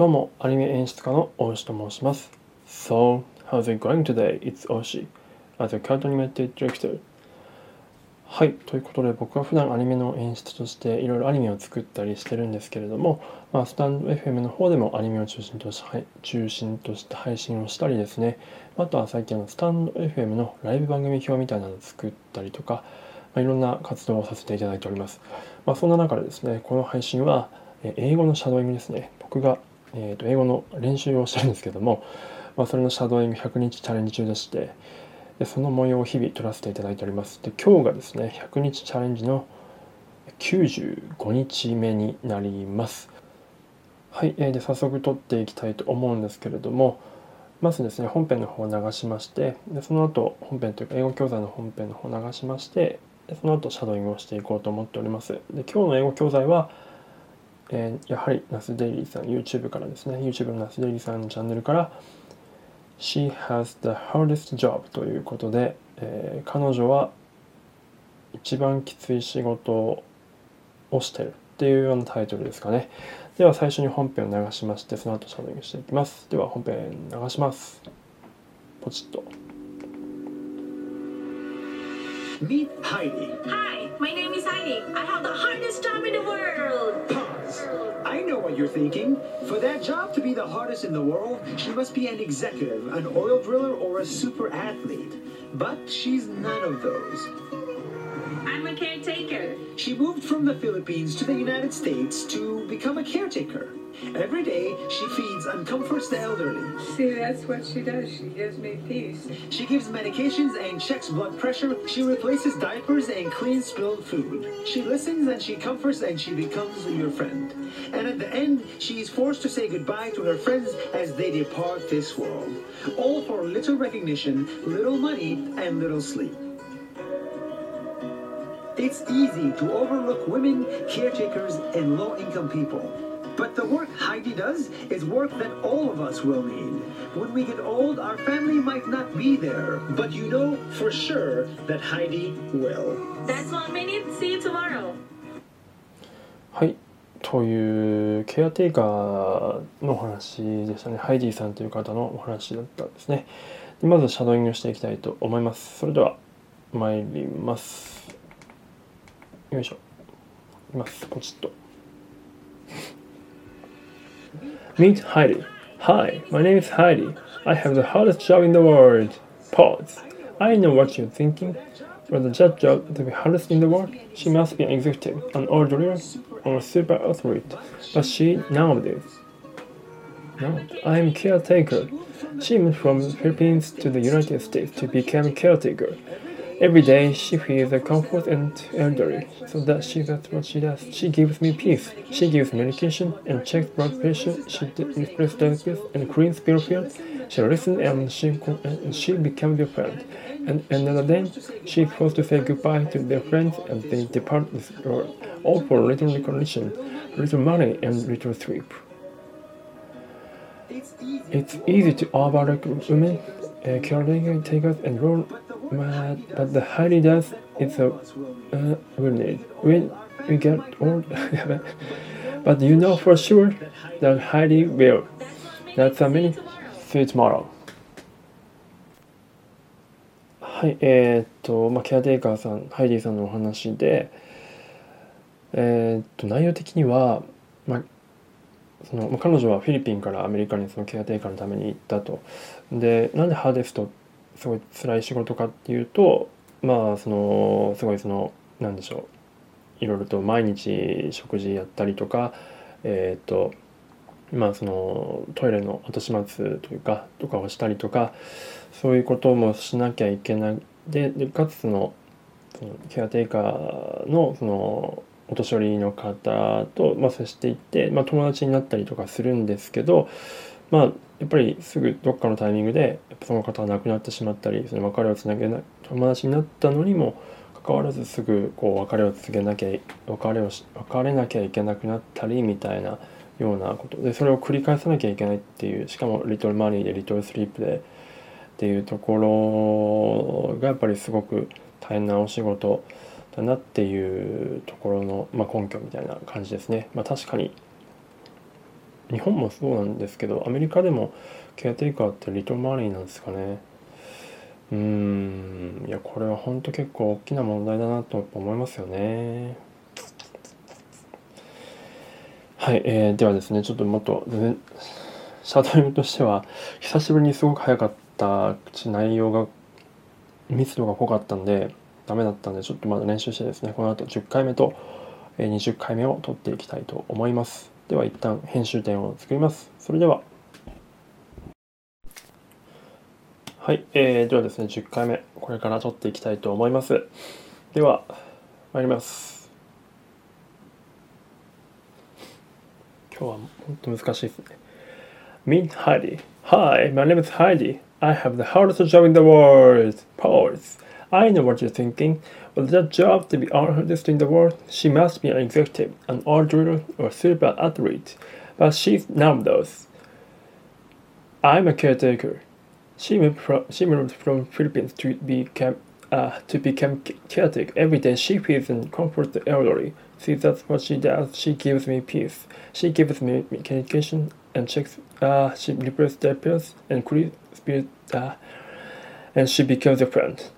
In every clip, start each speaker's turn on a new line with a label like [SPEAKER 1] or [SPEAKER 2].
[SPEAKER 1] どうも、アニメ演出家の大石と申します。So, how's it going today? It's Oshi, as a cartoon animated director. はい、ということで僕は普段アニメの演出としていろいろアニメを作ったりしてるんですけれども、まあ、スタンド FM の方でもアニメを中心としはい中心として配信をしたりですね、あとは最近のスタンド FM のライブ番組表みたいなのを作ったりとか、まあ、いろんな活動をさせていただいております。まあ、そんな中でですね、この配信はえ英語のシャドーイングですね。僕が、えー、と英語の練習をしてるんですけども、まあ、それのシャドーイング100日チャレンジ中でしてでその模様を日々撮らせていただいております。で今日がですね100日チャレンジの95日目になります。はい、えー、で早速撮っていきたいと思うんですけれどもまずですね本編の方を流しましてでその後本編というか英語教材の本編の方を流しましてでその後シャドーイングをしていこうと思っております。で今日の英語教材はえー、やはりナスデイリーさん YouTube からですね。YouTube のナスデイリーさんのチャンネルから She has the hardest job ということで、えー、彼女は一番きつい仕事をしてるっていうようなタイトルですかね。では最初に本編を流しましてその後シャドウィングしていきます。では本編流します。ポチッと。
[SPEAKER 2] Meet Heidi.
[SPEAKER 3] Hi, my name is Heidi. I have the hardest job in the world.
[SPEAKER 2] Pause. I know what you're thinking. For that job to be the hardest in the world, she must be an executive, an oil driller, or a super athlete. But she's none of those.
[SPEAKER 3] I'm.
[SPEAKER 2] She moved from the Philippines to the United States to become a caretaker. Every day, she feeds and comforts the elderly.
[SPEAKER 4] See, that's what she does. She gives me peace.
[SPEAKER 2] She gives medications and checks blood pressure. She replaces diapers and cleans spilled food. She listens and she comforts and she becomes your friend. And at the end, she is forced to say goodbye to her friends as they depart this world. All for little recognition, little money, and little sleep. It's easy to overlook women, caretakers, and low income people. But the work Heidi does is work that all of us will need. When we get old, our family might not be there, but you know for sure that Heidi will.
[SPEAKER 3] That's one minute. See you tomorrow.
[SPEAKER 1] はいというケアテイカーのお話でしたねハイディさんという方のお話だったんですねでまずシャドーイングしていきたいと思いますそれでは参りますよいしょいきますポチッと Meet Heidi Hi, my name is Heidi I have the hardest job in the world Pause I know what you're thinking For the judge job to be hardest in the world, she must be an executive, an old lawyer, or a super athlete. But she nowadays. No, I am caretaker. She moved from the Philippines to the United States to become a caretaker. Every day she feels a comfort and elderly, so that she that's what she does. She gives me peace. She gives medication and checks blood pressure. She replaces diapers and cleans field. She listens and she and she becomes your friend. And another day, she forced to say goodbye to their friends and they depart this world, all for little recognition, little money, and little sleep.
[SPEAKER 2] It's easy,
[SPEAKER 1] It's easy to overlook women, uh, caretakers, and role, but, but the highly does is a uh, we need when we get old. but you know for sure that highly will. That's a minute. See you tomorrow. はい、えーっと、まあ、ケアテイカーさん、ハイディさんのお話で、えーっと、内容的には、まあ、そのまあ彼女はフィリピンからアメリカにそのケアテイカーのために行ったと。で、なんでハーデストっすごい辛い仕事かっていうと、まあ、その、すごいその、なんでしょう、いろいろと毎日食事やったりとか、えーっと、まあそのトイレの後始末というかとかをしたりとかそういうこともしなきゃいけない。ででかつそのそのケアテイカーのそのお年寄りの方と、まあ、接していって、まあ、友達になったりとかするんですけどまあやっぱりすぐどっかのタイミングでその方が亡くなってしまったりその別れをつなげない友達になったのにもかかわらずすぐこう別れを告げなきゃ別れをし別れなきゃいけなくなったりみたいなようなことでそれを繰り返さなきゃいけないっていうしかもリトルマニーでリトルスリープでっていうところがやっぱりすごく大変なお仕事だなっていうところの、まあ、根拠みたいな感じですね。まあ、確かに日本もそうなんですけどアメリカでもケアテイカーってリトルマニーなんですかね。うんいやこれは本当結構大きな問題だなと思いますよね。はい、えー、ではですねちょっともっと全然シャドーイングとしては久しぶりにすごく早かった口内容が密度が濃かったんでダメだったんでちょっとまだ練習してですねこの後10回目と20回目を取っていきたいと思います。では一旦編集点を作ります。それでは。はい、えー、ではですね10回目これから取っていきたいと思います。では参ります。今日は本当難しいですね。Meet Heidi. Hi, my name is Heidi. I have the hardest job in the world. Pause. I know what you're thinking With that job to be hardest in the world, she must be an executive, an driller, or super athlete. But she's none of those. I'm a caretaker. She moved from she moved from Philippines to become uh, to become caretaker. Every day she feeds and comforts the elderly. See, that's what she does. She gives me peace. She gives me medication and checks. Uh, she repairs diapers and creates spirit. Uh, and she becomes a friend.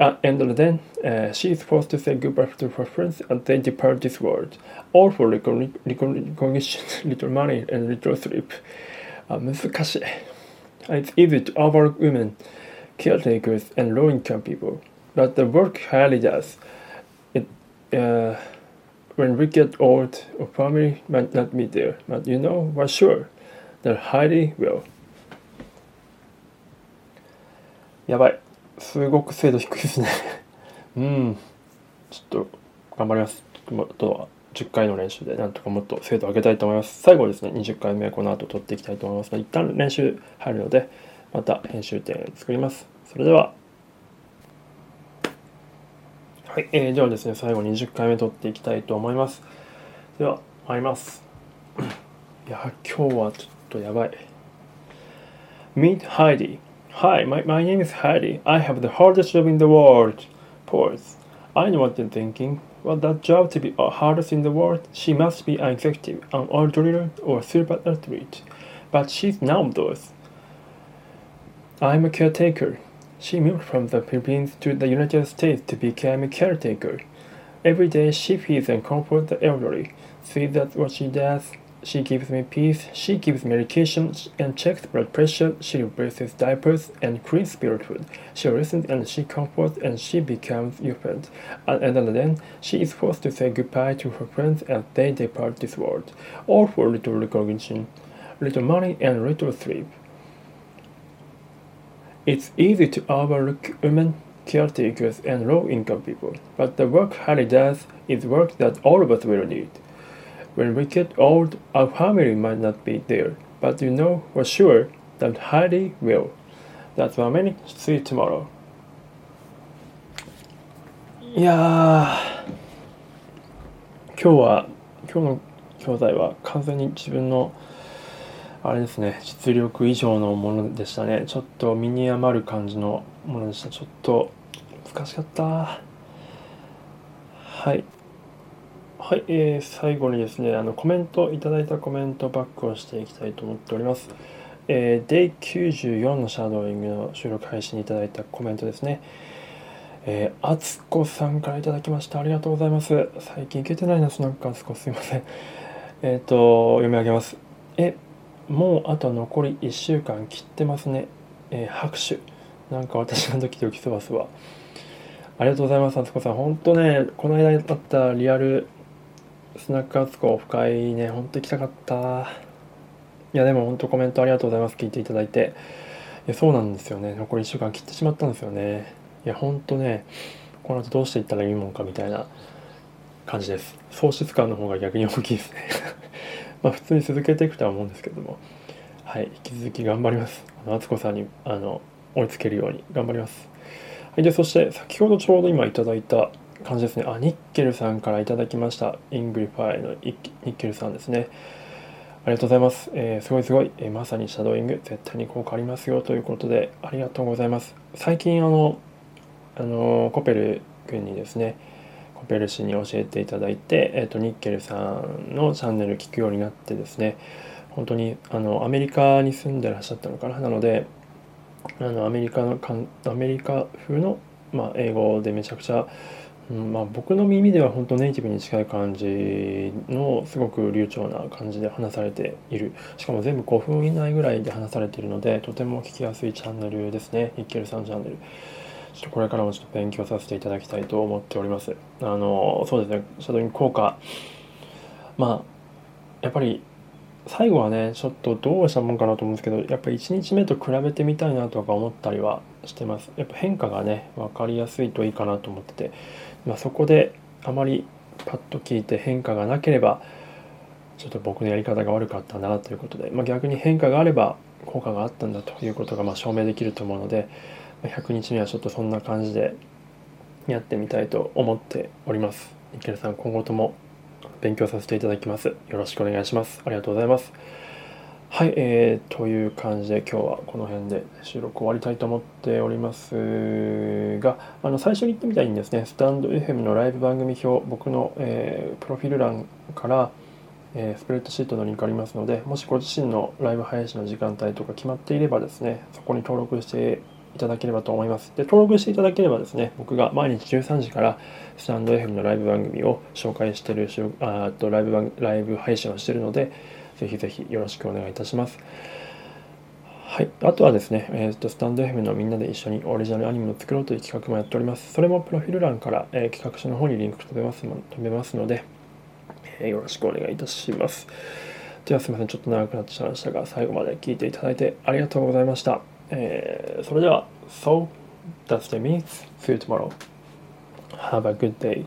[SPEAKER 1] At the end of the day, uh, she is forced to say goodbye to her friends and they depart this world. All for recogni- recogni- recognition, little money, and little sleep. あ難しい。It's easy to overlook women, caretakers, and low income people. But the work highly does. It, uh, when we get old, our family might not be there. But you know, for sure, that highly will. やばい。 すごく精度低いですね。うん。ちょっと頑張ります。ちょっとあとは10回の練習でなんとかもっと精度上げたいと思います。最後ですね20回目この後取っていきたいと思います。ので一旦練習入るのでまた編集点作ります。それでは。はい、えー、ではですね最後20回目取っていきたいと思います。では参ります。いや今日はちょっとやばい。Meet Heidi Hi, my, my name is Heidi. I have the hardest job in the world. Pause. I know what you're thinking. Well, that job to be hardest in the world, she must be an executive, an driller, or a super athlete. But she's none of those. I'm a caretaker. She moved from the Philippines to the United States to become a caretaker. Every day she feeds and comforts the elderly. See that's what she does. She gives me peace, she gives medication and checks blood pressure, she replaces diapers and cleans spirit. She listens and she comforts and she becomes your friend. Of the day, she is forced to say goodbye to her friends as they depart this world, all for little recognition, little money and little sleep. It's easy to overlook women, caretakers and low-income people, but the work Harry does is work that all of us will need. When we get old, our family might not be there, but you know for sure that Heidi will. That's why many see tomorrow. いやー、今日は、今日の教材は完全に自分の、あれですね、実力以上のものでしたね。ちょっと身に余る感じのものでした。ちょっと難しかった。はい。はい、えー、最後にですね、あのコメント、いただいたコメントバックをしていきたいと思っております。えー、Day94 のシャドーイングの収録配信にいただいたコメントですね。えー、あつこさんからいただきました。ありがとうございます。最近行けてないな、なんかあつこすいません。えっ、と、読み上げます。え、もうあと残り1週間切ってますね。えー、拍手。なんか私のドキドキそわそわ。ありがとうございます、あつこさん。本当ね、この間あったリアルスナックアツコオフ会ね、ほんと行きたかった。いや、でも本当コメントありがとうございます。聞いていただいて。いや、そうなんですよね。残り1週間切ってしまったんですよね。いや、ほんとね、この後どうしていったらいいもんかみたいな感じです。喪失感の方が逆に大きいですね。まあ、普通に続けていくとは思うんですけども。はい、引き続き頑張ります。あの、あつこさんに、あの、追いつけるように頑張ります。はい、で、そして、先ほどちょうど今いただいた感じですね。あ、ニッケルさんからいただきました。イングリファイのニッケルさんですね。ありがとうございます。えー、すごいすごい、えー、まさにシャドーイング、絶対に効果ありますよということで、ありがとうございます。最近、あの、あのコペル君にですね、コペル氏に教えていただいて、えーと、ニッケルさんのチャンネル聞くようになってですね、本当にあのアメリカに住んでらっしゃったのかな？なのであのアメリカのアメリカ風の、まあ、英語でめちゃくちゃ、うんまあ、僕の耳では本当ネイティブに近い感じのすごく流暢な感じで話されている。しかも全部5分以内ぐらいで話されているのでとても聞きやすいチャンネルですね。ニッケルさんチャンネル。ちょっとこれからもちょっと勉強させていただきたいと思っております。あのそうですね。シャドウイン効果。まあやっぱり最後はねちょっとどうしたもんかなと思うんですけどやっぱ1日目と比べてみたいなとか思ったりはしてます。やっぱ変化がね分かりやすいといいかなと思ってて、まあ、そこであまりパッと聞いて変化がなければちょっと僕のやり方が悪かったんだなということで、まあ、逆に変化があれば効果があったんだということがま証明できると思うので100日目はちょっとそんな感じでやってみたいと思っております。池田さん今後とも勉強させていただきます。よろしくお願いします。ありがとうございます。はい、えー、という感じで今日はこの辺で収録終わりたいと思っておりますが、あの最初に言ってみたいんですね、スタンド FM のライブ番組表、僕の、えー、プロフィール欄から、えー、スプレッドシートのリンクありますので、もしご自身のライブ配信の時間帯とか決まっていればですね、そこに登録していただければと思います。で、登録していただければですね、僕が毎日13時からスタンド FM のライブ番組を紹介しているあとライブ番ライブ配信をしてるので、ぜひぜひよろしくお願いいたします。はい、あとはですね、えーと、スタンド FM のみんなで一緒にオリジナルアニメを作ろうという企画もやっております。それもプロフィール欄から、えー、企画書の方にリンク飛べます飛べますので、えー、よろしくお願いいたします。ではすみません、ちょっと長くなってしまいましたが、最後まで聞いていただいてありがとうございました。えー、それでは、So, that's the means. See you tomorrow. Have a good day.